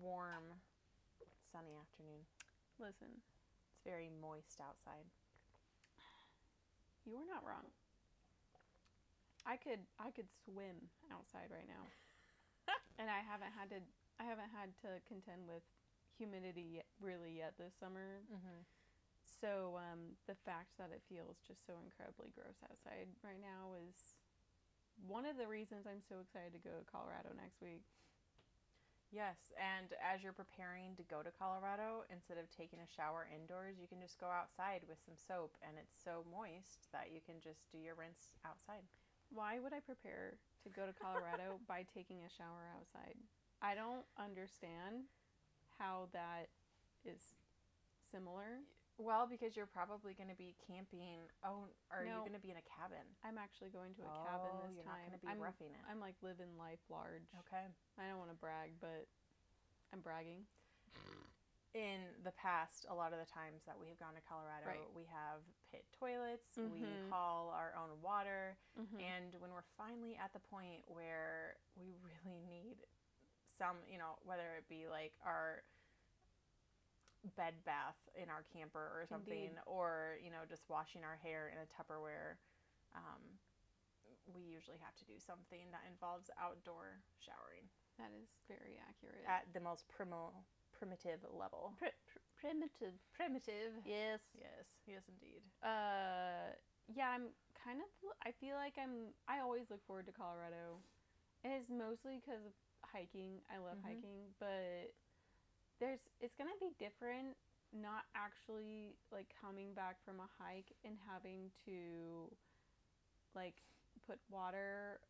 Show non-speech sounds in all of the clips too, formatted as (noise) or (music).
warm, sunny afternoon. Listen, It's very moist outside. you are not wrong. I could I could swim outside right now. (laughs) and I haven't had to I haven't had to contend with humidity yet, really yet this summer. Mm-hmm. So um, the fact that it feels just so incredibly gross outside right now is one of the reasons I'm so excited to go to Colorado next week. Yes, and as you're preparing to go to Colorado, instead of taking a shower indoors, you can just go outside with some soap, and it's so moist that you can just do your rinse outside. Why would I prepare to go to (laughs) Colorado by taking a shower outside? I don't understand how that is similar. Well, because you're probably going to be camping. Oh, are you going to be in a cabin? I'm actually going to a Oh, cabin this you're not time. gonna be I'm, roughing it. I'm like living life large. Okay. I don't want to brag, but I'm bragging. in the past, a lot of the times that we have gone to Colorado, Right. we have pit toilets, we Mhm. haul our own water, Mhm. and when we're finally at the point where we really need some, you know, whether it be like our bed bath in our camper or something, Indeed. or, you know, just washing our hair in a Tupperware, um, we usually have to do something that involves outdoor showering That is very accurate. at the most primo- primitive level. Pri- pr- primitive. Primitive. Yes. Yes, yes, indeed. Uh, yeah, I'm kind of. I feel like I'm. I always look forward to Colorado. It is mostly because of hiking. I love Mhm. hiking, but there's. It's gonna be different. Not actually like coming back from a hike and having to, like, put water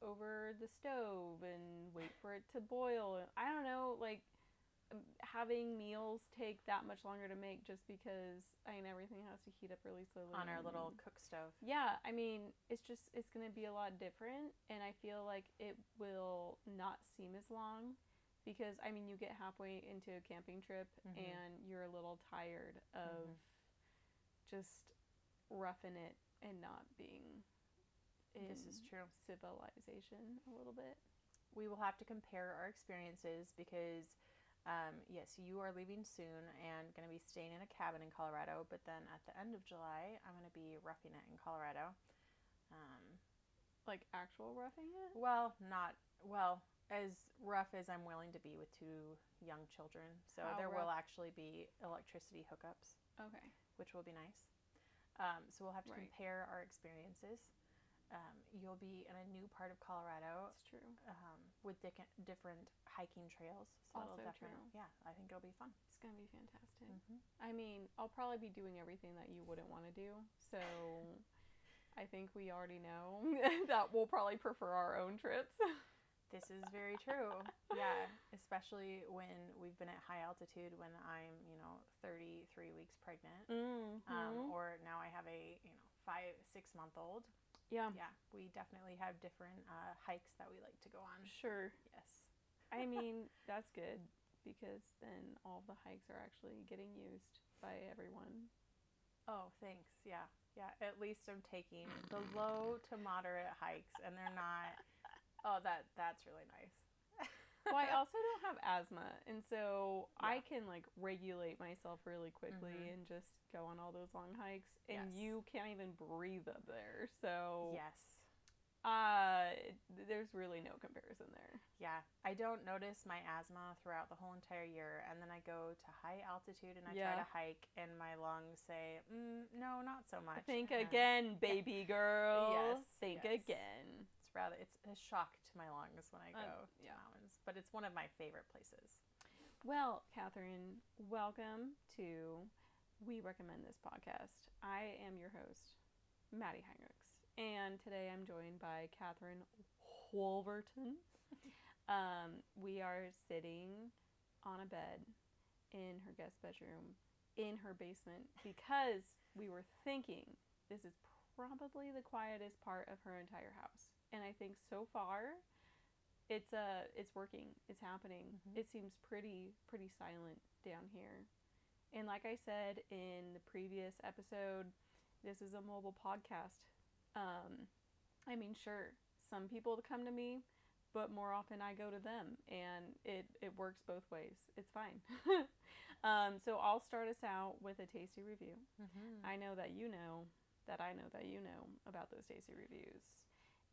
over the stove and wait for it to boil. I don't know, like um, having meals take that much longer to make just because I mean everything has to heat up really slowly On our little cook stove. yeah, I mean, it's just it's going to be a lot different and I feel like it will not seem as long because I mean, you get halfway into a camping trip Mhm. and you're a little tired of Mhm. just roughing it and not being in This is true. civilization a little bit. We will have to compare our experiences because, um, yes, you are leaving soon and going to be staying in a cabin in Colorado, but then at the end of July, I'm going to be roughing it in Colorado. Um, Like actual roughing it? well, not, well, as rough as I'm willing to be with two young children. So How there will actually be electricity hookups. Okay. which will be nice. Um, so we'll have to Right. compare our experiences. Um, you'll be in a new part of Colorado That's true. um, with dic- different hiking trails. So Also true. yeah, I think it'll be fun. It's going to be fantastic. Mhm. I mean, I'll probably be doing everything that you wouldn't want to do. So (laughs) I think we already know (laughs) that we'll probably prefer our own trips. (laughs) This is very true. yeah, especially when we've been at high altitude when I'm, you know, 33 weeks pregnant. Mm-hmm. Um, or now I have a, you know, five, six month old. yeah, Yeah, we definitely have different uh, hikes that we like to go on. sure. Yes. I (laughs) mean, that's good because then all the hikes are actually getting used by everyone. Oh, thanks. Yeah. Yeah. At least I'm taking the low to moderate hikes and they're not Oh, that that's really nice. (laughs) Well, I also don't have asthma, and so I can like regulate myself really quickly Mhm. and just go on all those long hikes. And Yes. you can't even breathe up there, so Yes. Uh, there's really no comparison there. Yeah. I don't notice my asthma throughout the whole entire year and then I go to high altitude and I try to hike and my lungs say, mm, "No, not so much." Think And again, baby girl. Yes, Think yes. again. Rather it's a shock to my lungs when I go Uh, to yeah. mountains, but it's one of my favorite places. Well, Katherine, welcome to We Recommend This Podcast. I am your host, Maddie Heinrichs, and today I'm joined by Katherine Wolverton. (laughs) um, we are sitting on a bed in her guest bedroom in her basement because we were thinking this is probably the quietest part of her entire house. And I think so far it's uh it's working. It's happening. Mhm. It seems pretty pretty silent down here. And like I said in the previous episode, this is a mobile podcast. Um I mean, sure, some people come to me, but more often I go to them, and it it works both ways. It's fine. (laughs) um, so I'll start us out with a tasty review. Mm-hmm. I know that you know that I know that you know about those tasty reviews.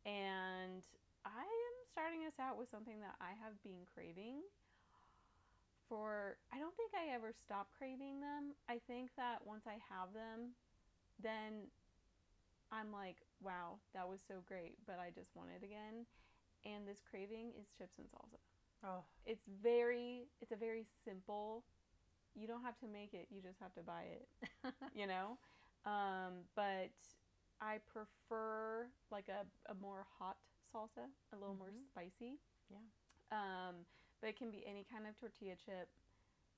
And I am starting us out with something that I have been craving for I don't think I ever stop craving them. I think that once I have them, then I'm like, wow, that was so great, but I just want it again. And this craving is chips and salsa. Oh, It's very it's a very simple you don't have to make it, you just have to buy it (laughs) you know um, but i prefer like a, a more hot salsa a little more Mhm. spicy Yeah. um, but it can be any kind of tortilla chip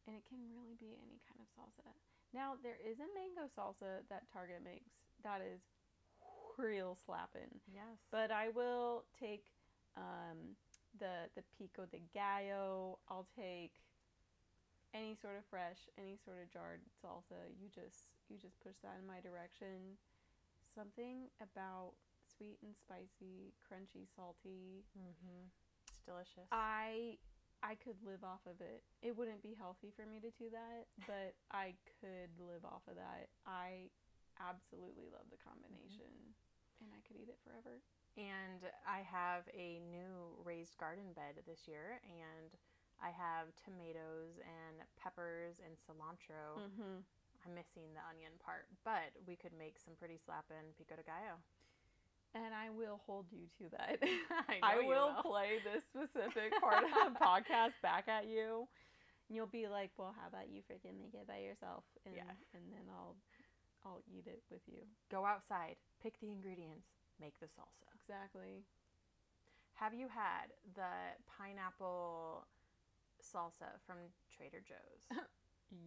and it can really be any kind of salsa now there is a mango salsa that target makes that is real slapping yes. but i will take um, the the pico de gallo i'll take any sort of fresh any sort of jarred salsa you just you just push that in my direction something about sweet and spicy crunchy salty mm-hmm. It's delicious. i i could live off of it it wouldn't be healthy for me to do that (laughs) but i could live off of that i absolutely love the combination and i could eat it forever And I have a new raised garden bed this year, and I have tomatoes and peppers and cilantro. mm-hmm. I'm missing the onion part, but we could make some pretty slapping pico de gallo. and i will hold you to that (laughs) I, I you will play this (laughs) specific part of the podcast back at you. And you'll be like, "Well, how about you freaking make it by yourself?" And Yeah. and then I'll I'll eat it with you. Go outside, pick the ingredients, make the salsa. Exactly. Have you had the pineapple salsa from Trader Joe's? (laughs)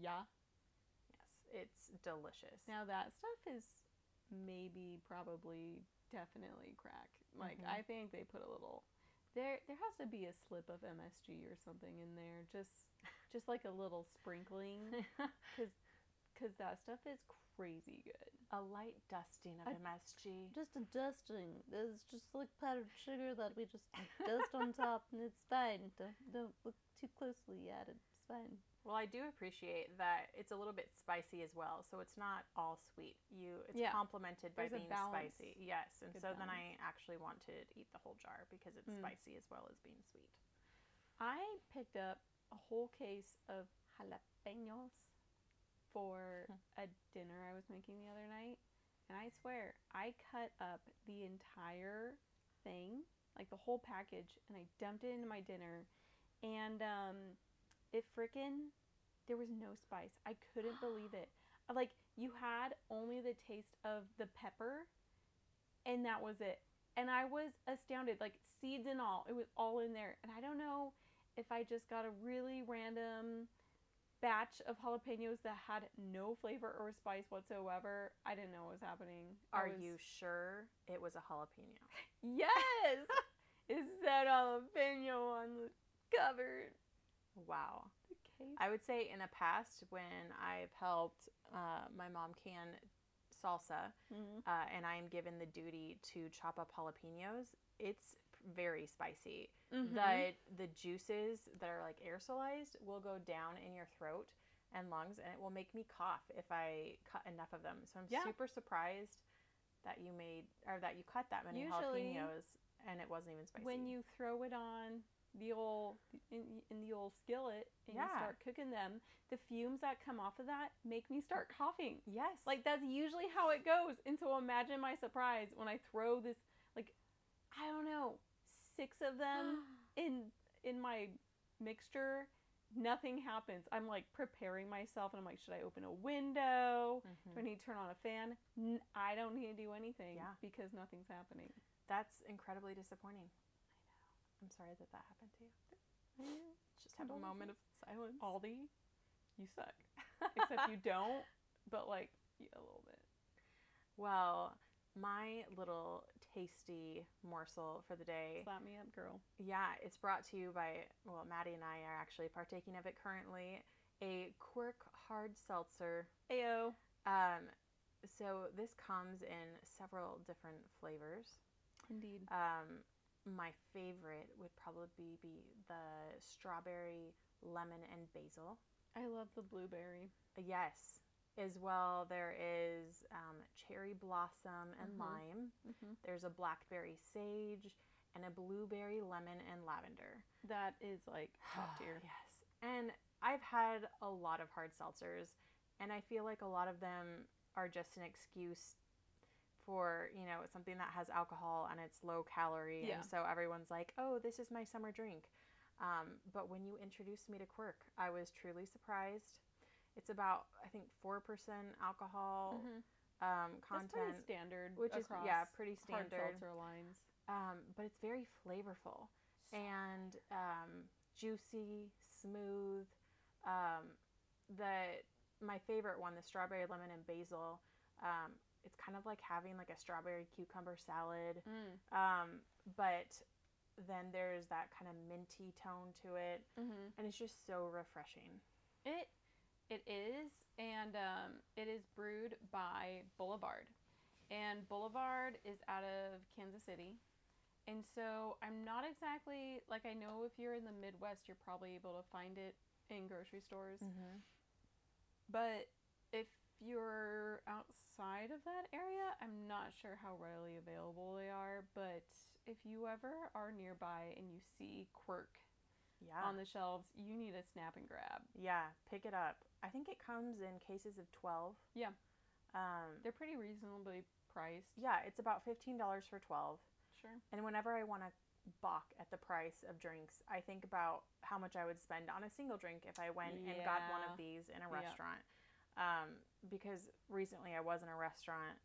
Yeah. It's delicious. Now that stuff is maybe probably definitely crack. Like Mhm. I think they put a little there there has to be a slip of MSG or something in there. Just just like a little sprinkling (laughs) cuz because that stuff is crazy good. a light dusting of A- MSG. just a dusting. There's just like powdered sugar that we just dust on top, and it's fine. Don't, don't look too closely at it. It's fine. Well, I do appreciate that it's a little bit spicy as well, so it's not all sweet. You it's Yeah. complemented by There's being spicy. Yes, and Good so then I actually want to eat the whole jar because it's Mm. spicy as well as being sweet. I picked up a whole case of jalapenos for Hmm. a dinner I was making the other night, and I swear I cut up the entire thing, like the whole package, and I dumped it into my dinner, and um, it frickin' there was no spice. I couldn't believe it. Like you had only the taste of the pepper, and that was it. And I was astounded, like seeds and all. It was all in there, and I don't know if I just got a really random batch of jalapenos that had no flavor or spice whatsoever. I didn't know what was happening. Are was- you sure it was a jalapeno? (laughs) Yes. (laughs) it said jalapeno on the cover. Wow. Case. I would say in the past when I've helped uh, my mom can salsa Mhm. uh, and I am given the duty to chop up jalapenos, it's very spicy. Mhm. The the juices that are like aerosolized will go down in your throat and lungs, and it will make me cough if I cut enough of them. So I'm Yeah. super surprised that you made or that you cut that many Usually, jalapenos and it wasn't even spicy. when you throw it on the old in, in the old skillet and you start cooking them, the fumes that come off of that make me start coughing. yes, Like that's usually how it goes. And so imagine my surprise when I throw this like I don't know, six of them (gasps) in in my mixture, nothing happens. I'm like preparing myself and I'm like, should I open a window? Mhm. Do I need to turn on a fan? N- I don't need to do anything Yeah. because nothing's happening. that's incredibly disappointing. I'm sorry that that happened to you. Just have a moment of silence. Aldi, you suck. (laughs) Except you don't, but like yeah, a little bit. Well, my little tasty morsel for the day. Slap me up, girl. Yeah, it's brought to you by, well, Maddie and I are actually partaking of it currently. A Quirk hard seltzer. Ayo. Um, so this comes in several different flavors. Indeed. Um, my favorite would probably be the strawberry, lemon, and basil. I love the blueberry. Yes. As well, there is um, cherry blossom and Mhm. lime. Mm-hmm. There's a blackberry sage and a blueberry, lemon, and lavender. That is like (sighs) top tier. yes. And I've had a lot of hard seltzers, and I feel like a lot of them are just an excuse for, you know, something that has alcohol and it's low calorie. Yeah. And so everyone's like, oh, this is my summer drink. Um, but when you introduced me to Quirk, I was truly surprised. It's about, I think, 4% alcohol Mhm. um, content, standard. which is, yeah, pretty standard hard seltzer lines. Um, but it's very flavorful and um, juicy, smooth. Um, the my favorite one, the strawberry lemon and basil. Um, it's kind of like having like a strawberry cucumber salad, Mm. um, but then there's that kind of minty tone to it, Mm-hmm. and it's just so refreshing. It it is, and um, it is brewed by Boulevard, and Boulevard is out of Kansas City, and so I'm not exactly like I know if you're in the Midwest, you're probably able to find it in grocery stores, Mm-hmm. but if you're outside of that area, I'm not sure how readily available they are. But if you ever are nearby and you see Quirk Yeah, on the shelves, you need a snap and grab. yeah, pick it up. I think it comes in cases of twelve. Yeah. Um, They're pretty reasonably priced. yeah, it's about fifteen dollars for twelve. Sure. And whenever I want to balk at the price of drinks, I think about how much I would spend on a single drink if I went and got one of these in a Yeah. restaurant. Um, because recently I was in a restaurant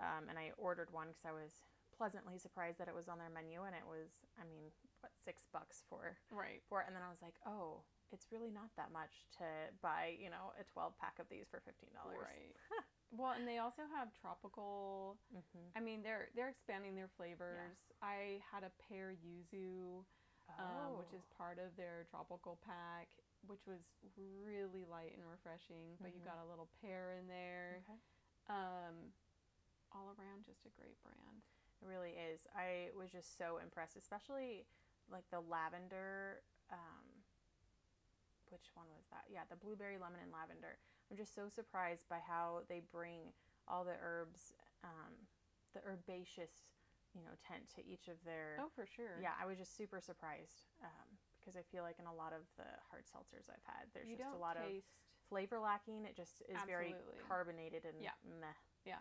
um, and I ordered one because I was pleasantly surprised that it was on their menu and it was, I mean, what, six bucks for, Right. for it. And then I was like, oh, it's really not that much to buy, you know, a 12 pack of these for $15. Right. well, and they also have tropical. Mm-hmm. I mean, they're they're expanding their flavors. I had a pear yuzu, um, which Oh. is part of their tropical pack, which was really light and refreshing. But you Mhm. got a little pear in there. Okay. Um, all around, just a great brand. It really is. I was just so impressed, especially like the lavender. Um, which one was that? Yeah, the blueberry, lemon, and lavender. I'm just so surprised by how they bring all the herbs, um, the herbaceous, you know, tint to each of their. Oh, for sure. Yeah, I was just super surprised um, because I feel like in a lot of the hard seltzers I've had, there's you just a lot of flavor lacking. It just is very carbonated and Yeah. meh. Yeah,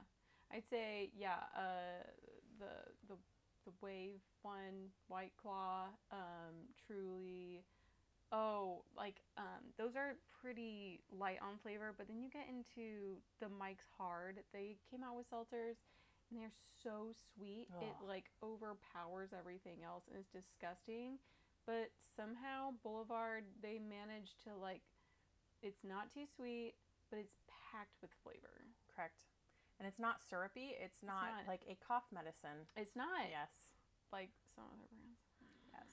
I'd say yeah. Uh, the the the wave one, White Claw, um, Truly. Oh, like um, those are pretty light on flavor, but then you get into the Mike's Hard. They came out with seltzers, and they're so sweet. It like overpowers everything else, and it's disgusting. But somehow Boulevard they managed to like, it's not too sweet, but it's packed with flavor. Correct. And it's not syrupy. It's not, not. like a cough medicine. It's not Yes. like some other brands. Yes.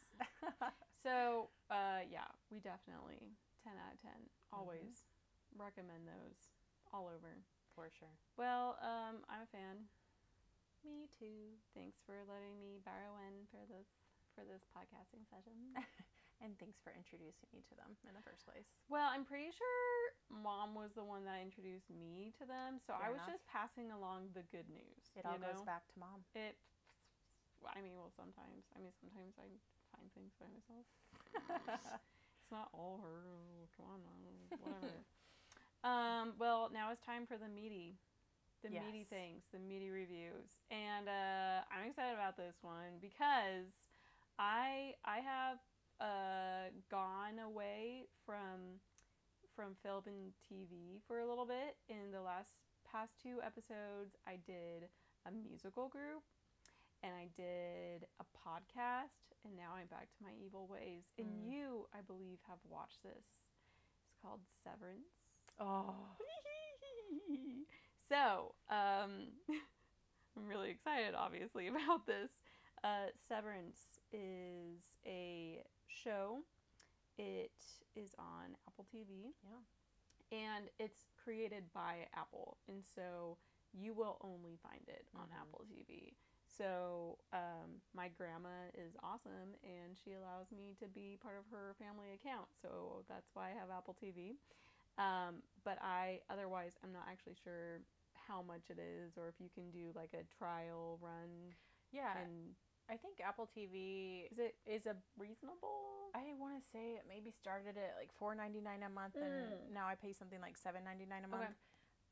(laughs) (laughs) So, uh, yeah, we definitely 10 out of 10. Always recommend those all over. For sure. Well, um, I'm a fan. Me too. Thanks for letting me borrow in for this for this podcasting session. (laughs) And thanks for introducing me to them in the first place. well, I'm pretty sure mom was the one that introduced me to them, so I was enough. just passing along the good news. It all you goes back to mom. It. I mean, well, sometimes. I mean, sometimes I find things by myself. (laughs) It's not all her. Oh, come on, Mom. Whatever. (laughs) um, well, now it's time for the meaty, the meaty things, the meaty reviews, and uh, I'm excited about this one because I I have uh, gone away from from film and TV for a little bit. In the last past two episodes, I did a musical group and I did a podcast, and now I'm back to my evil ways. And Mm. you, I believe, have watched this. It's called Severance. Oh. (laughs) so, um, (laughs) I'm really excited, obviously, (laughs) about this. Uh, Severance is a show. It is on Apple TV. Yeah. And it's created by Apple. And so you will only find it on Mhm. Apple TV. So um, my grandma is awesome, and she allows me to be part of her family account. So that's why I have Apple TV. Um, but I otherwise I'm not actually sure how much it is, or if you can do like a trial run. Yeah, And I think Apple TV is it is a reasonable? I want to say it maybe started at like four ninety nine a month, Mm. and now I pay something like seven ninety nine a Okay. month.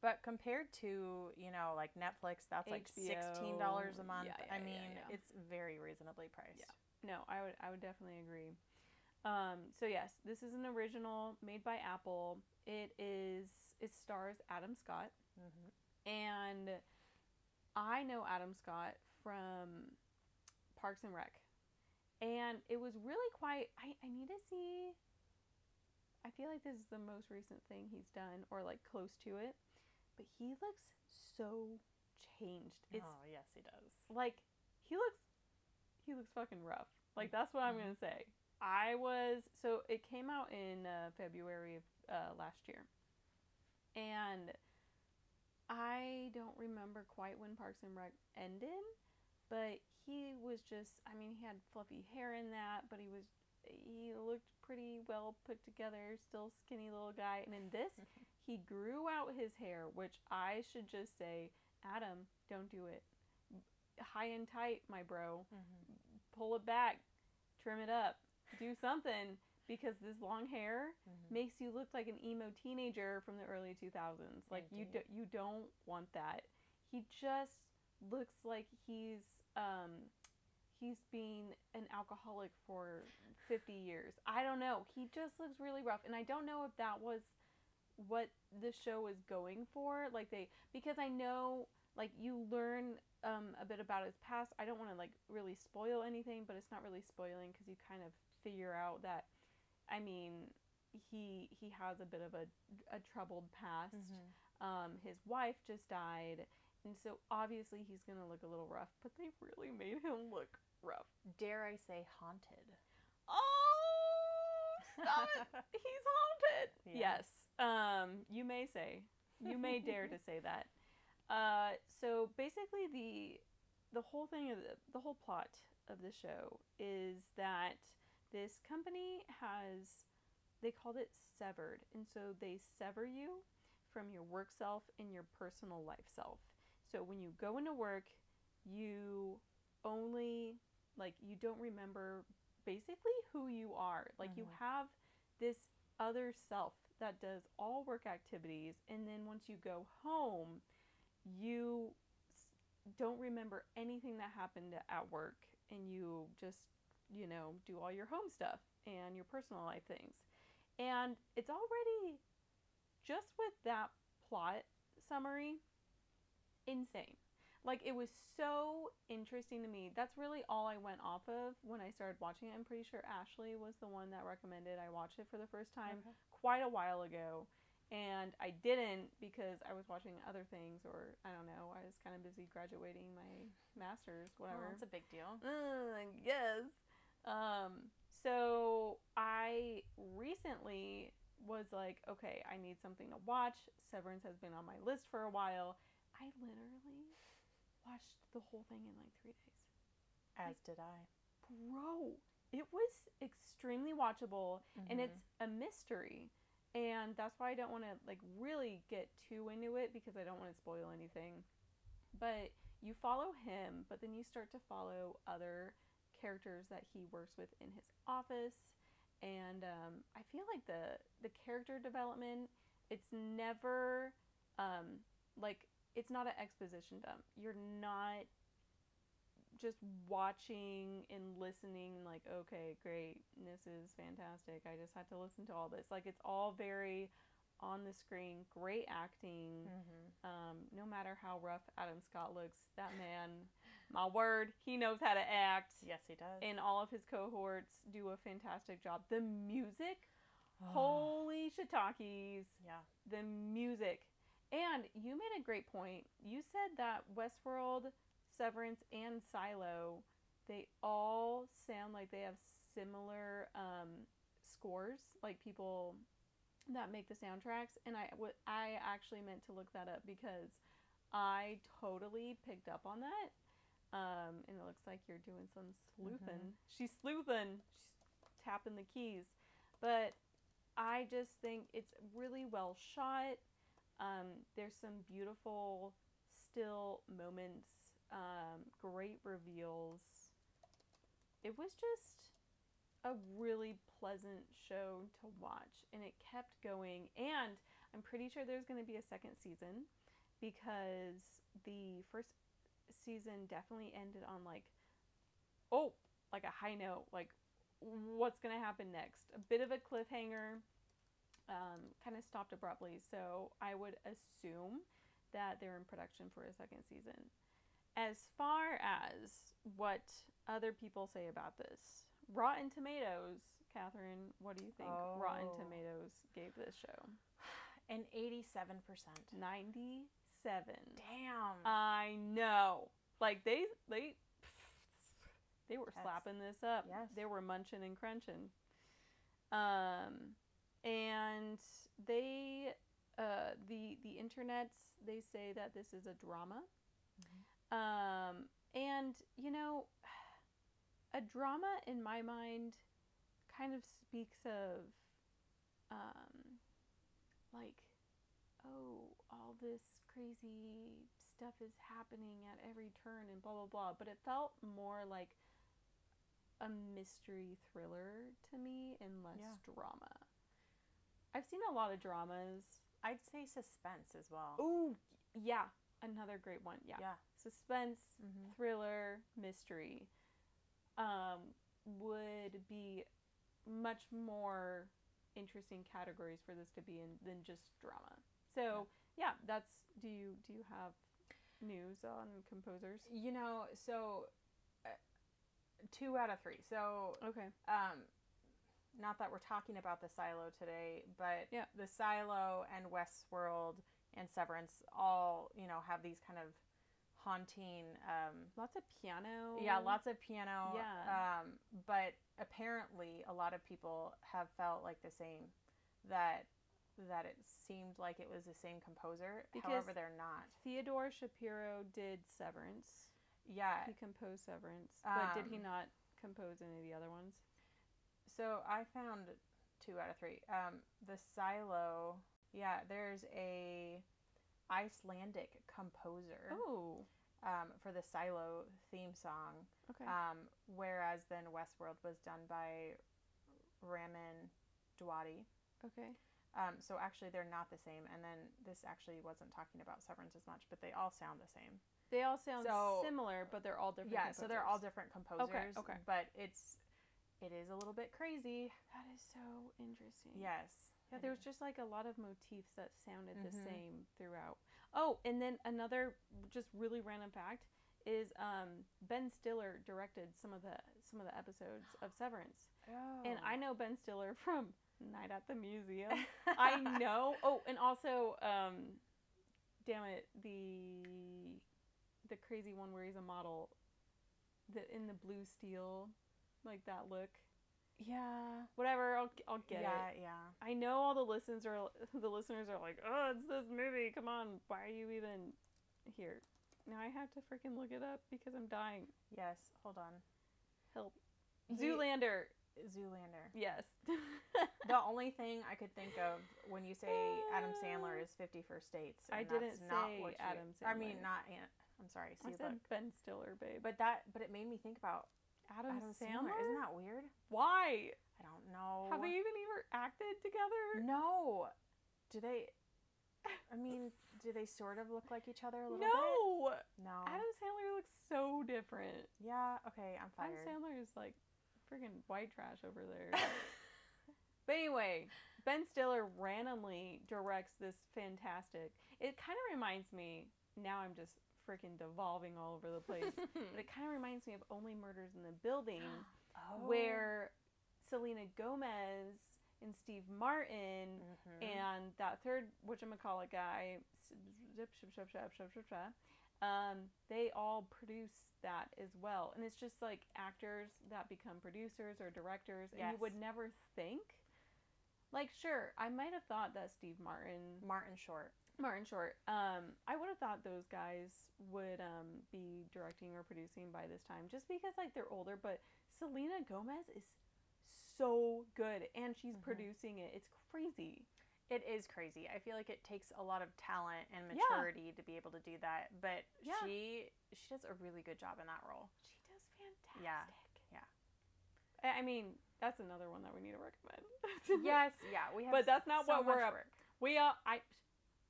But compared to you know like Netflix, that's like sixteen dollars a month. yeah, yeah, I mean, yeah. it's very reasonably priced. Yeah. No, I would I would definitely agree. Um, so yes, this is an original made by Apple. It is it stars Adam Scott, hmm and I know Adam Scott from Parks and Rec, and it was really quite. I I need to see. I feel like this is the most recent thing he's done, or like close to it, but he looks so changed. It's oh yes, he does. like he looks he looks fucking rough like that's what i'm Mhm. gonna say i was so it came out in uh, february of uh, last year and i don't remember quite when parks and rec ended but he was just i mean he had fluffy hair in that but he was he looked pretty well put together still skinny little guy. And in this (laughs) he grew out his hair which i should just say adam don't do it. High and tight my bro. Hmm pull it back. Trim it up. Do something. Because this long hair hmm makes you look like an emo teenager from the early 2000s like you do, Indeed. you don't want that. He just looks like he's um he's been an alcoholic for 50 years. I don't know. He just looks really rough and i don't know if that was what the show was going for like they because i know like you learn um, a bit about his past. I don't want to like really spoil anything but it's not really spoiling because you kind of figure out that i mean he he has a bit of a, a troubled past. Hmm um, his wife just died and so obviously he's gonna look a little rough but they really made him look rough. Dare I say haunted? oh stop it. (laughs) He's haunted. Yeah. yes. Um you may say you may dare to say that. Uh so basically the the whole thing of the, the whole plot of the show is that this company has they called it severed. And so they sever you from your work self and your personal life self so when you go into work you only like you don't remember basically who you are like you Mhm. have this other self that does all work activities and then once you go home you don't remember anything that happened at work and you just you know do all your home stuff and your personal life things and it's already just with that plot summary insane. Like it was so interesting to me. That's really all i went off of when i started watching it. I'm pretty sure ashley was the one that recommended i watch it for the first time Okay. quite a while ago. And I didn't because I was watching other things or I don't know I was kind of busy graduating my masters Oh, whatever. that's a big deal. I guess. Um so I recently was like okay I need something to watch. Severance has been on my list for a while I literally watched the whole thing in like 3 days As did I. bro it was extremely watchable and Mhm. it's a mystery and that's why i don't want to like really get too into it because i don't want to spoil anything but you follow him but then you start to follow other characters that he works with in his office and um, i feel like the the character development it's never um, like it's not an exposition dump you're not just watching and listening like okay great this is fantastic i just had to listen to all this like it's all very on the screen great acting Mhm. um, no matter how rough adam scott looks that man my word he knows how to act Yes, he does. and all of his cohorts do a fantastic job the music Oh, holy shiitakes yeah. the music. And you made a great point. You said that Westworld, Severance, and Silo, they all sound like they have similar um, scores, like people that make the soundtracks. And I, w- I actually meant to look that up because I totally picked up on that. Um, and it looks like you're doing some sleuthing. She's sleuthing. She's tapping the keys. But I just think it's really well shot. Um, there's some beautiful still moments, um, great reveals. It was just a really pleasant show to watch, and it kept going. And I'm pretty sure there's going to be a second season because the first season definitely ended on like, oh, like a high note, like what's going to happen next. A bit of a cliffhanger, um, kind of stopped abruptly. So I would assume that they're in production for a second season. As far as what other people say about this, Rotten Tomatoes, Katherine, what do you think Rotten Oh. Tomatoes gave this show? (sighs) An 87%. 97. Damn. I know. Like they they they were slapping this up. Yes. They were munching and crunching. Um and they uh the the internets they say that this is a drama. Um and you know (sighs) a drama in my mind kind of speaks of um like oh all this crazy stuff is happening at every turn and blah blah blah but it felt more like a mystery thriller to me and less Yeah. drama i've seen a lot of dramas I'd say suspense as well. oh yeah another great one yeah, Yeah. suspense Mhm. thriller mystery um, would be much more interesting categories for this to be in than just drama. So yeah, that's. Do you do you have news on composers? You know, so uh, two out of three. So, Okay. um, not that we're talking about the silo today, but Yeah. the silo and Westworld and Severance all, you know, have these kind of haunting um, Lots of piano. Yeah, lots of piano. Yeah. Um, but apparently, a lot of people have felt like the same that that it seemed like it was the same composer. Because- However, they're not. Theodore Shapiro did Severance. Yeah. He composed Severance, but did he Um, not compose any of the other ones? So I found two out of three. Um, the silo. Yeah, there's a Icelandic composer Oh, um, for the silo theme song. okay. Um, whereas then Westworld was done by Ramin Djawadi. okay. Um, so actually, they're not the same. And then this actually wasn't talking about Severance as much, but they all sound the same. They all sound So- similar, but they're all different. yeah, so they're all different composers. Okay, okay. But it's it is a little bit crazy. That is so interesting. Yes. Yeah, there was just like a lot of motifs that sounded the Mhm. same throughout. Oh, and then another just really random fact is um, Ben Stiller directed some of the some of the episodes of Severance, Oh. and I know Ben Stiller from Night at the Museum. (laughs) I know. Oh, and also, um, damn it, the the crazy one where he's a model, the in the blue steel, like that look. Yeah. Whatever, I'll I'll get yeah. it. Yeah. I know all the listeners are (laughs) the listeners are like, oh, it's this movie. Come on, why are you even here? Now I have to freaking look it up because I'm dying. Yes. Hold on. Help. He- Zoolander. Zoolander. Yes. The only thing I could think of when you say Adam Sandler is uh, Fifty First Dates. I didn't that's not say what you- Adam I mean, not Aunt. I'm sorry. I See, said look. Ben Stiller, babe. But that, but it made me think about Adam, Adam Sandler? Sandler. Isn't that weird? Why? I don't know. Have they even ever acted together? No. Do they? I mean, do they sort of look like each other a little bit? No. No. Adam Sandler looks so different. Yeah. Okay. I'm fine. Adam. Sandler is like freaking white trash over there. (laughs) but anyway, Ben Stiller randomly directs this fantastic. It kind of reminds me. Now I'm just freaking devolving all over the place. (laughs) but it kind of reminds me of Only Murders in the Building, (gasps) oh. where Selena Gomez and Steve Martin Mhm. and that third whatchamacallit guy, zip, ship, ship, ship, ship, ship, ship, um, they all produce that as well. And it's just like actors that become producers or directors, and you would never think. Like, sure, I might have thought that Steve Martin Martin Short. Martin Short. Um, I would have thought those guys would um, be directing or producing by this time, just because like they're older. But Selena Gomez is so good, and she's Mhm. producing it. It's crazy. It is crazy. I feel like it takes a lot of talent and Yeah. maturity to be able to do that, but Yeah. she she does a really good job in that role. She does fantastic. Yeah, yeah. I mean, that's another one that we need to recommend. yes, (laughs) yeah, we have But that's not so what we're up- work. we are. I.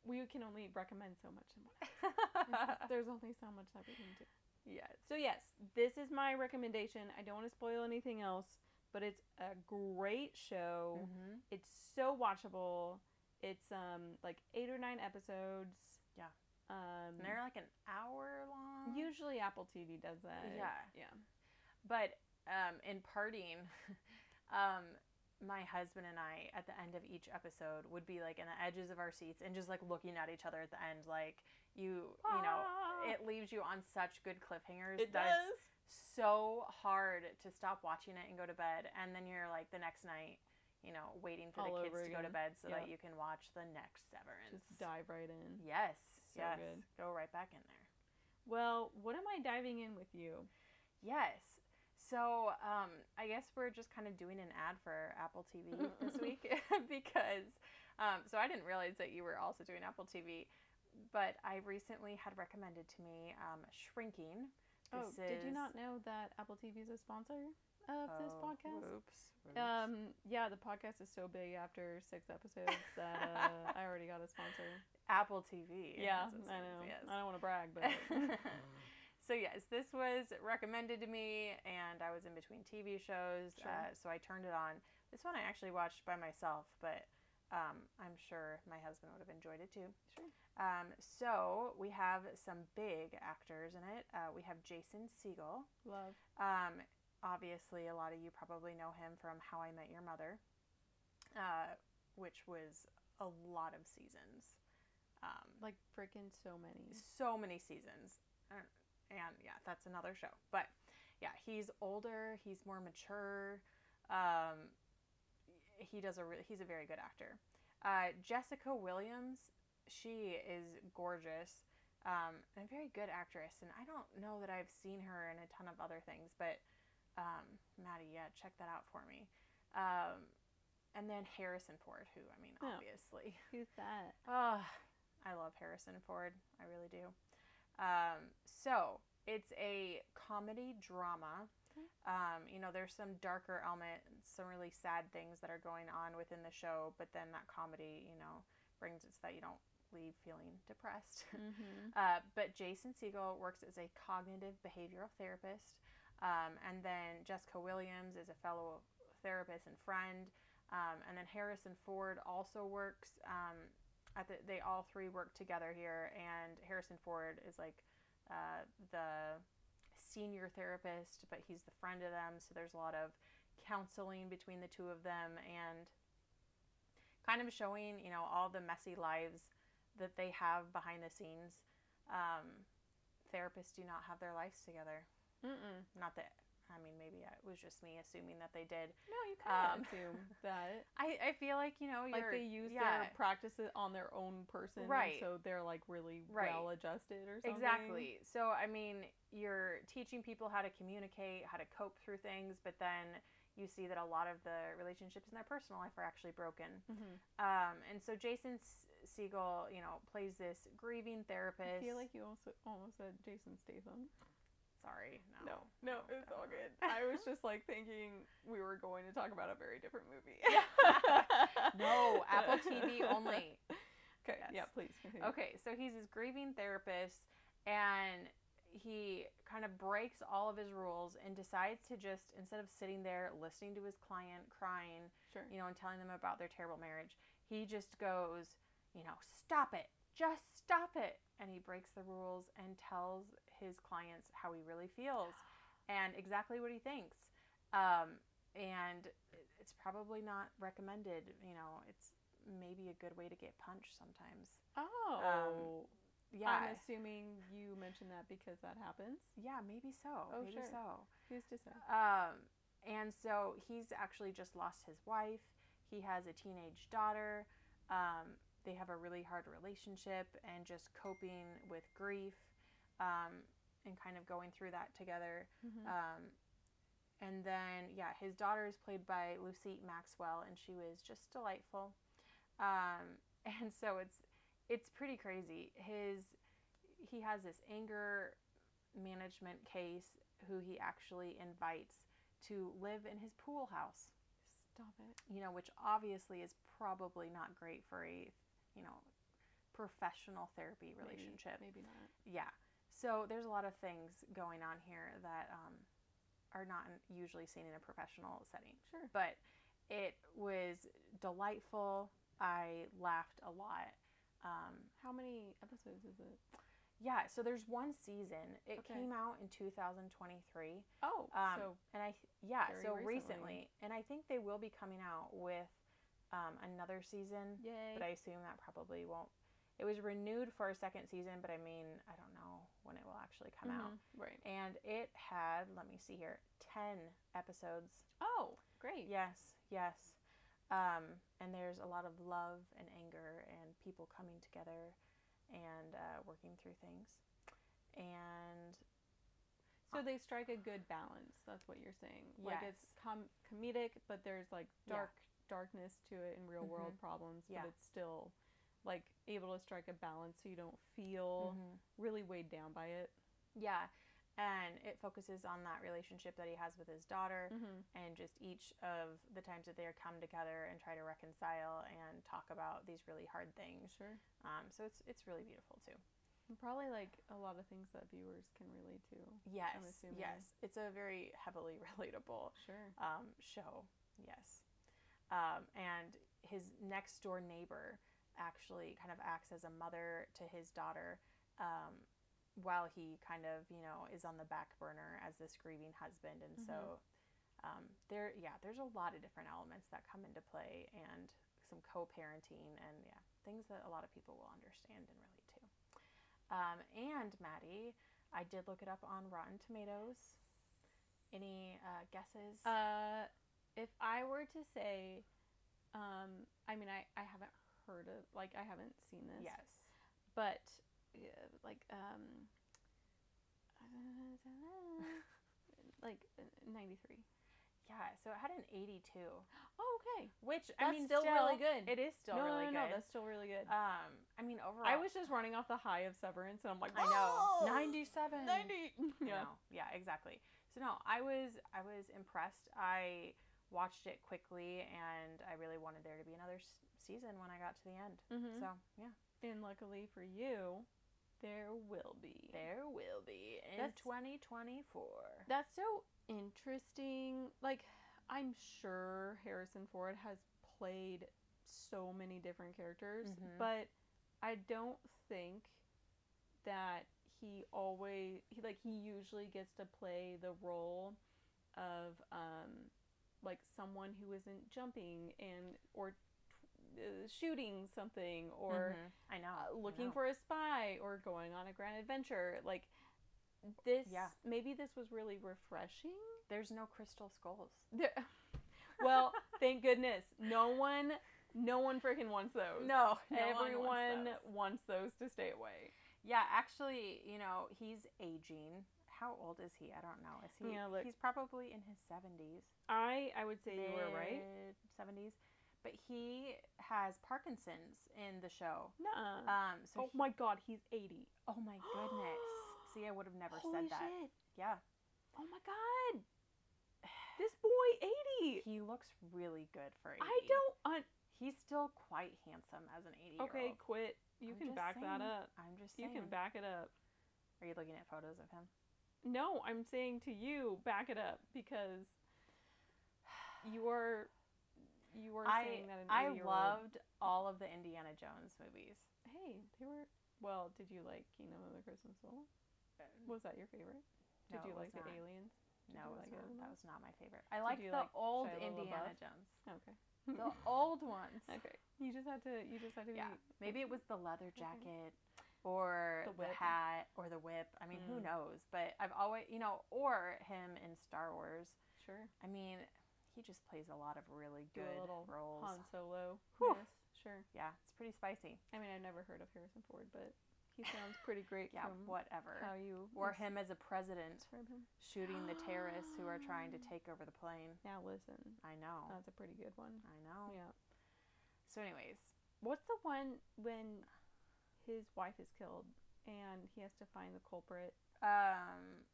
We can only recommend so much. in one- (laughs) There's only so much that we can do. yes. So yes, this is my recommendation. I don't want to spoil anything else, but it's a great show. Mhm. It's so watchable. It's um like eight or nine episodes. Yeah. Um And they're like an hour long. usually Apple TV does that. Yeah. Yeah. But um, in parting, (laughs) um, my husband and I, at the end of each episode, would be like in the edges of our seats and just like looking at each other at the end, like you, you know, Ah. it leaves you on such good cliffhangers. It that does. It's so hard to stop watching it and go to bed, and then you're like the next night, you know, waiting for All the kids to go to bed so that you can watch the next Severance. Just dive right in. Yes, So yes, good. go right back in there. Well, what am I diving in with you? Yes. So um, I guess we're just kind of doing an ad for Apple TV (laughs) this week (laughs) because um, so I didn't realize that you were also doing Apple TV, but I recently had recommended to me um, Shrinking. oh, This did you not know that Apple TV is a sponsor of this Oh, podcast? Oops. Um, yeah, the podcast is so big after six episodes that uh, I already got a sponsor. (laughs) Apple TV. Yeah, I know. I don't want to brag, but so yes, this was recommended to me, and I was in between TV shows, Sure. uh, so I turned it on. This one I actually watched by myself, but um, I'm sure my husband would have enjoyed it too. Sure. Um, so we have some big actors in it. Uh, we have Jason Segel. love. Um, obviously, a lot of you probably know him from How I Met Your Mother, uh, which was a lot of seasons. Um, Like freaking so many. so many seasons. And yeah, that's another show. But yeah, he's older, he's more mature. Um, he does a re- he's a very good actor. Uh, Jessica Williams, she is gorgeous um, and a very good actress. And I don't know that I've seen her in a ton of other things, but um, Maddie, yeah, check that out for me. Um, and then Harrison Ford, who I mean, Oh. obviously, Who's that? Oh, I love Harrison Ford. I really do. Um, so it's a comedy drama. Um, you know, there's some darker elements, some really sad things that are going on within the show, but then that comedy, you know, brings it so that you don't leave feeling depressed. (laughs) Mm-hmm. Uh, but Jason Segel works as a cognitive behavioral therapist. Um, and then Jessica Williams is a fellow therapist and friend. Um, and then Harrison Ford also works. At the, they all three work together here. And Harrison Ford is like uh, the senior therapist, but he's the friend of them. So there's a lot of counseling between the two of them and kind of showing, you know, all the messy lives that they have behind the scenes. Um, therapists do not have their lives together. Mm-mm. Not that, I mean, maybe it was just me assuming that they did. No, you can't Um, assume (laughs) that. I, I feel like, you know, Like they use yeah, their practices on their own person, Right. so they're like really Right. well adjusted or something. Exactly. So, I mean, you're teaching people how to communicate, how to cope through things, but then you see that a lot of the relationships in their personal life are actually broken. Mm-hmm. Um, and so Jason S- Segel, you know, plays this grieving therapist. I feel like you also almost said Jason Statham. Sorry, No, no, no, it's all good. (laughs) I was just like thinking we were going to talk about a very different movie. (laughs) (laughs) No, Apple TV only. Okay, Yes. yeah, please continue. Okay, so he's his grieving therapist, and he kind of breaks all of his rules and decides to just instead of sitting there listening to his client crying, Sure. you know, and telling them about their terrible marriage, he just goes, you know, stop it, just stop it, and he breaks the rules and tells his clients how he really feels and exactly what he thinks. Um, and it's probably not recommended. You know, it's maybe a good way to get punched sometimes. Oh. Yeah, I'm assuming you mentioned that because that happens. yeah, maybe so. Oh, maybe sure. so. Who's to say? Um, and so he's actually just lost his wife. He has a teenage daughter. Um, they have a really hard relationship and just coping with grief um, and kind of going through that together. Mhm. Um, and then, yeah, his daughter is played by Lucy Maxwell, and she was just delightful. Um, (laughs) and so it's it's pretty crazy. His he has this anger management case who he actually invites to live in his pool house. Stop it. You know, which obviously is probably not great for a you know professional therapy Maybe- relationship. Maybe, not. Yeah. So there's a lot of things going on here that um, are not usually seen in a professional setting. Sure. But it was delightful. I laughed a lot. Um, How many episodes is it? yeah, so there's one season. It Okay. came out in 2023. Oh, Um, so and I yeah, so recently. recently. and I think they will be coming out with um, another season, yay. but I assume that probably won't. It was renewed for a second season, but I mean, I don't know when it will actually come out. Mhm, Right. And it had, let me see here, 10 episodes. Oh, great. Yes, yes. Um, and there's a lot of love and anger and people coming together and uh, working through things. And So they strike a good balance. That's what you're saying. Like it's com- comedic, but there's like Yeah. dark darkness to it and real world Mhm. problems. Yeah. But it's still like able to strike a balance so you don't feel Mhm. really weighed down by it. yeah, and it focuses on that relationship that he has with his daughter Mm-hmm. and just each of the times that they are come together and try to reconcile and talk about these really hard things. Sure. Um, so it's it's really beautiful too. And probably like a lot of things that viewers can relate to. Yes, assuming. yes, it's a very heavily (laughs) relatable Sure. um, show. Yes, um, and his next door neighbor actually kind of acts as a mother to his daughter, um, while he kind of you know is on the back burner as this grieving husband, and so. Um, there, yeah, there's a lot of different elements that come into play, and some co-parenting, and yeah, things that a lot of people will understand and relate to. Um, and Maddie, I did look it up on Rotten Tomatoes. Any uh, guesses? Uh, if I were to say, um, I mean, I, I haven't heard of, like, I haven't seen this. yes. But, uh, like, um, (laughs) like uh, 93. Yeah, so it had an 82, Oh, okay. which I mean, still really good. It is still no, really no, no, good. that's still really good. um, I mean, overall, I was just running off the high of Severance, and I'm like, I know, 97. 90. (laughs) Yeah. know. yeah, exactly. So no, I was I was impressed. I watched it quickly, and I really wanted there to be another s- season when I got to the end. Mhm. So yeah, And luckily for you, there will be. there will be in That's- 2024. That's so interesting. Like, I'm sure Harrison Ford has played so many different characters, Mhm. but I don't think that he always he like he usually gets to play the role of um like someone who isn't jumping and or uh, shooting something or Mhm. I know, uh, I looking know. for a spy or going on a grand adventure. Like this, Yeah. maybe this was really refreshing. There's no crystal skulls. There, (laughs) well, thank goodness, no one, no one freaking wants those. No, no one wants everyone those. wants those to stay away. Yeah, actually, you know, he's aging. How old is he? I don't know. Is he? Yeah, look. He's probably in his seventies. I, I would say you were right. Seventies, but he has Parkinson's in the show. Nuh-uh. Um. So. oh he- my God, he's eighty. oh my goodness. (gasps) See, I would have never Holy said that. shit! Yeah. Oh my God, this boy eighty. He looks really good for 80. I don't. Un- He's still quite handsome as an 80 okay, quit. You I'm can back that up. I'm just You saying. can back it up. Are you looking at photos of him? No, I'm saying to you, back it up because you are you are I saying that an I 80-year-old loved all of the Indiana Jones movies. Hey, they were well. Did you like Kingdom of the Crystal Skull? Uh, was that your favorite? Did No, you like the not. aliens? Did No, it was like it? that was not my favorite. I liked the like old Shia LaBeouf? Indiana Jones. (laughs) Okay. The old ones. okay. You just had to. You just had to. Yeah. Maybe it was the leather jacket or The the, hat or the whip. I mean, who Mm. knows? But I've always, you know, or him in Star Wars. sure. I mean, he just plays a lot of really good little roles. Han Solo. Yes. Sure. Yeah, it's pretty spicy. I mean, I've never heard of Harrison Ford, but he sounds pretty great Yeah, whatever. how you Or him as a president shooting the terrorists who are trying to (gasps) take over the plane. Now listen, I know. that's a pretty good one. I know. Yeah. So, anyways, What's the one when his wife is killed and he has to find the culprit? um,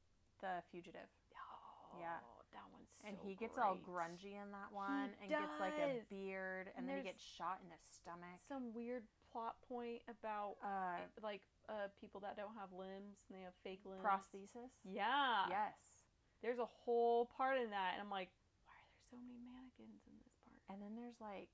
the fugitive, Oh, Yeah. that one's so and he gets all grungy in that one, and gets like a beard, and, And then he gets shot in the stomach. Some weird plot point about Uh, like uh people that don't have limbs and they have fake limbs. prosthesis. Yeah. Yes. There's a whole part in that, and I'm like, why are there so many mannequins in this part? And then there's like,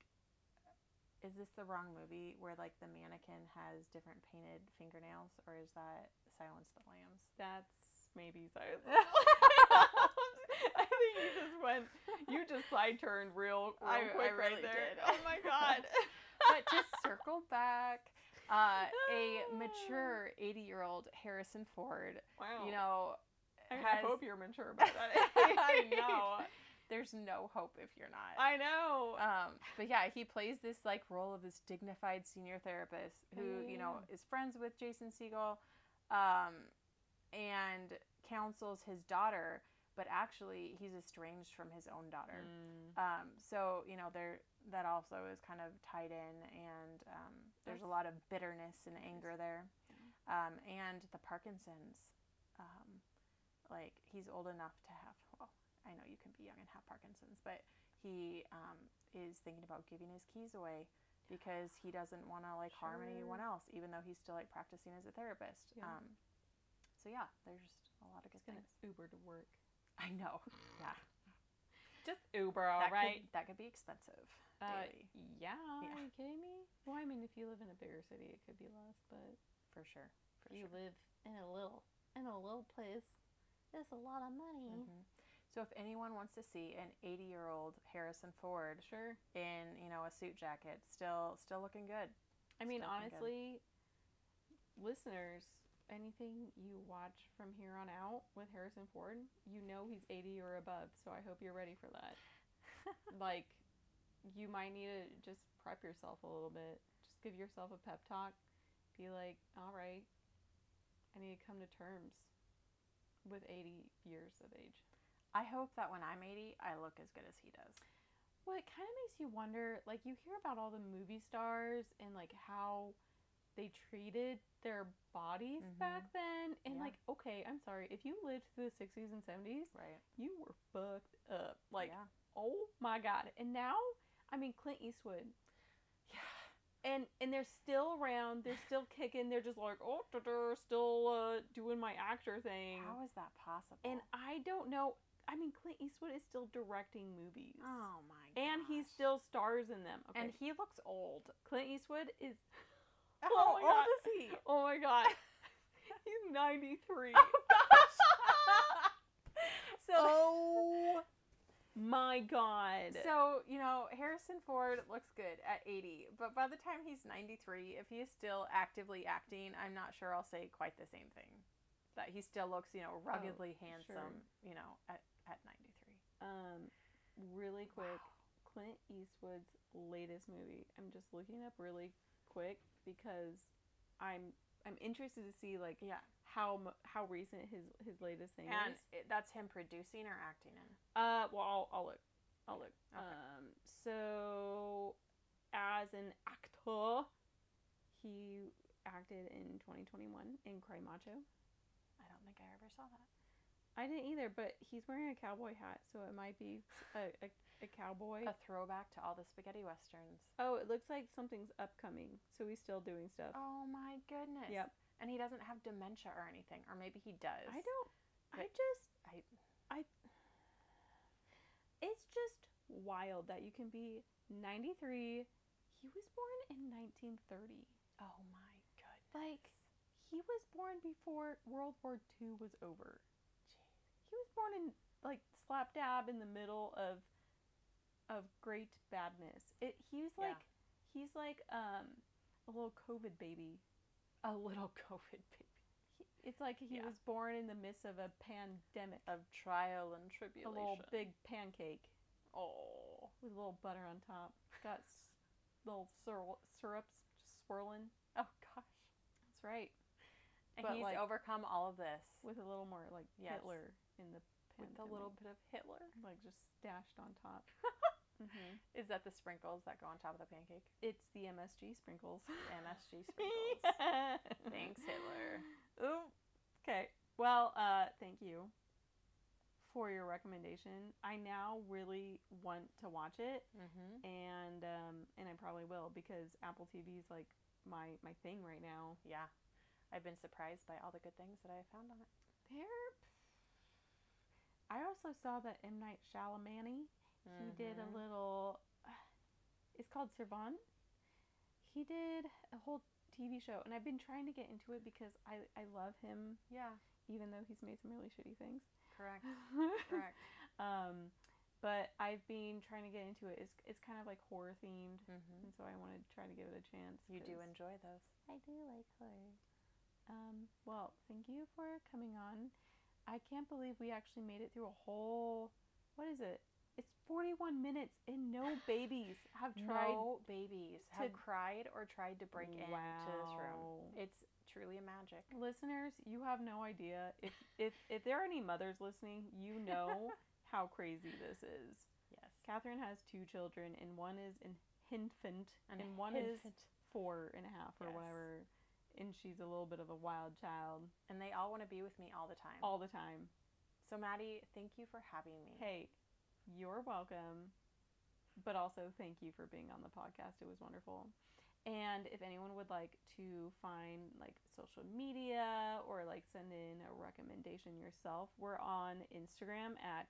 is this the wrong movie where like the mannequin has different painted fingernails, or is that Silence of the Lambs? That's maybe science. (laughs) (laughs) I think you just went, you just side turned real, real I- I quick right there. did. Oh my god. (laughs) but to circle back, uh, a mature 80 year old Harrison Ford, wow. you know, I, I has- hope you're mature about that. I know. There's no hope if you're not. I know. Um, but yeah, he plays this like role of this dignified senior therapist who, you know, is friends with Jason Segel, um, and counsels his daughter, but actually he's estranged from his own daughter. Mm. Um, so you know there that also is kind of tied in, and um, there's a lot of bitterness and anger there, um, and the Parkinson's. Um, like he's old enough to have. I know you can be young and have Parkinson's, but he um, is thinking about giving his keys away because he doesn't want to like harm anyone else, even though he's still like practicing as a therapist. Yeah. Um, so yeah, there's just a lot of good He's things. Uber to work. I know. Yeah. (laughs) Just Uber, all that right. Could, that could be expensive. Uh, daily. yeah, Yeah. Are you kidding me? Well, I mean, if you live in a bigger city, it could be less, but for sure. For you sure. live in a little in a little place, it's a lot of money. Mhm. So if anyone wants to see an 80 year old Harrison Ford Sure. in you know a suit jacket, still still looking good. I mean, Still honestly, listeners, anything you watch from here on out with Harrison Ford, you know he's 80 or above. So I hope you're ready for that. (laughs) like, you might need to just prep yourself a little bit. Just give yourself a pep talk. Be like, all right, I need to come to terms with 80 years of age. I hope that when I'm 80, I look as good as he does. Well, it kind of makes you wonder. Like, you hear about all the movie stars and like how they treated their bodies Mhm. back then, and Yeah. like, okay, I'm sorry, if you lived through the '60s and '70s, Right. you were fucked up. Like, yeah. oh my god! And now, I mean, Clint Eastwood, Yeah. and and they're still around. They're still kicking. They're just like, oh, still uh, doing my actor thing. How is that possible? And I don't know. I mean, Clint Eastwood is still directing movies. oh my. and he still stars in them. Okay. and he looks old. Clint Eastwood is (laughs) How Oh my old God. is he? (laughs) oh my god, (laughs) he's ninety three. Oh so oh my god. So, you know, Harrison Ford looks good at 80, but by the time he's 93, if he is still actively acting, I'm not sure I'll say quite the same thing. That he still looks, you know, oh, ruggedly handsome, you know, at, at 93. um, really quick, Wow. Clint Eastwood's latest movie. I'm just looking up really quick because I'm I'm interested to see like Yeah. how how recent his his latest thing And is. it, that's him producing or acting in. Uh, well, I'll, I'll look. I'll look. Okay. Um, so as an actor, he acted in 2021 in Cry Macho. I don't think I ever saw that. I didn't either, but he's wearing a cowboy hat, so it might be a, a, a cowboy. A throwback to all the spaghetti westerns. oh, it looks like something's upcoming, so he's still doing stuff. Oh my goodness. Yep. And he doesn't have dementia or anything, or maybe he does. I don't. I just. I- I It's just wild that you can be 93. He was born in 1930. Oh my goodness. Like, he was born before World War II was over. He was born in like slap dab in the middle of of great badness. It he's Yeah. like he's like um a little COVID baby. A little (laughs) COVID baby. He, it's like he Yeah. was born in the midst of a pandemic. Of trial and tribulation. A little big pancake Oh. with a little butter on top. Got s- little syrup, syrups just swirling. Oh gosh. That's right. And But, he's like- overcome all of this With a little more like Yes. Hitler in the with a little bit of Hitler. like just stashed on top. (laughs) hmm Is that the sprinkles that go on top of the pancake? It's the MSG sprinkles. (gasps) MSG (laughs) sprinkles. Yeah. Thanks, Hitler. Ooh. Okay. Well, uh, thank you for your recommendation. I now really want to watch it, Mm-hmm. and um, and I probably will because Apple TV is like my my thing right now. Yeah. I've been surprised by all the good things that I found on it. There. I also saw that M Night Shyamalan. He did a Mhm. little. (sighs) It's called Servant. He did a whole TV show, and I've been trying to get into it because I I love him, Yeah. even though he's made some really shitty things. Correct. (laughs) Correct. um, but I've been trying to get into it. It's it's kind of like horror themed, Mm-hmm. and so I want to try to give it a chance. You do enjoy those. I do like horror. Um, well, thank you for coming on. I can't believe we actually made it through a whole. What is it? It's 41 minutes and no (laughs) babies have tried. No babies have cried or tried to break into this room. It's truly a magic. Listeners, you have no idea. If (laughs) if if there are any mothers listening, you know (laughs) how crazy this is. Yes. Katherine has two children, and one is an infant, An and one is four and a half or Yes. whatever. And she's a little bit of a wild child And they all want to be with me all the time. all the time. So Maddie, thank you for having me. Hey, you're welcome. But also, thank you for being on the podcast. It was wonderful. And if anyone would like to find like social media or like send in a recommendation yourself, we're on Instagram at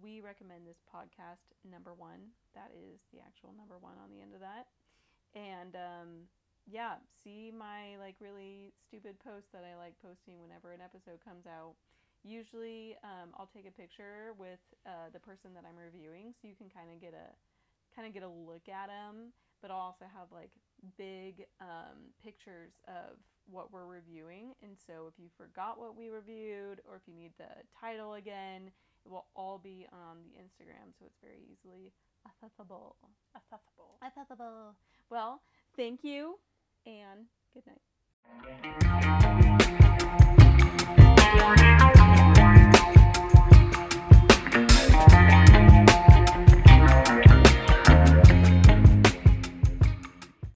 we recommend this podcast number one. That is the actual number one on the end of that. And um, yeah, see my like really stupid posts that I like posting whenever an episode comes out. Usually, um, I'll take a picture with uh, the person that I'm reviewing, so you can kind of get a kind of get a look at them. But I'll also have like big um, pictures of what we're reviewing, and so if you forgot what we reviewed, or if you need the title again, it will all be on the Instagram, so it's very easily accessible. Accessible. Accessible. Well, thank you, and good night.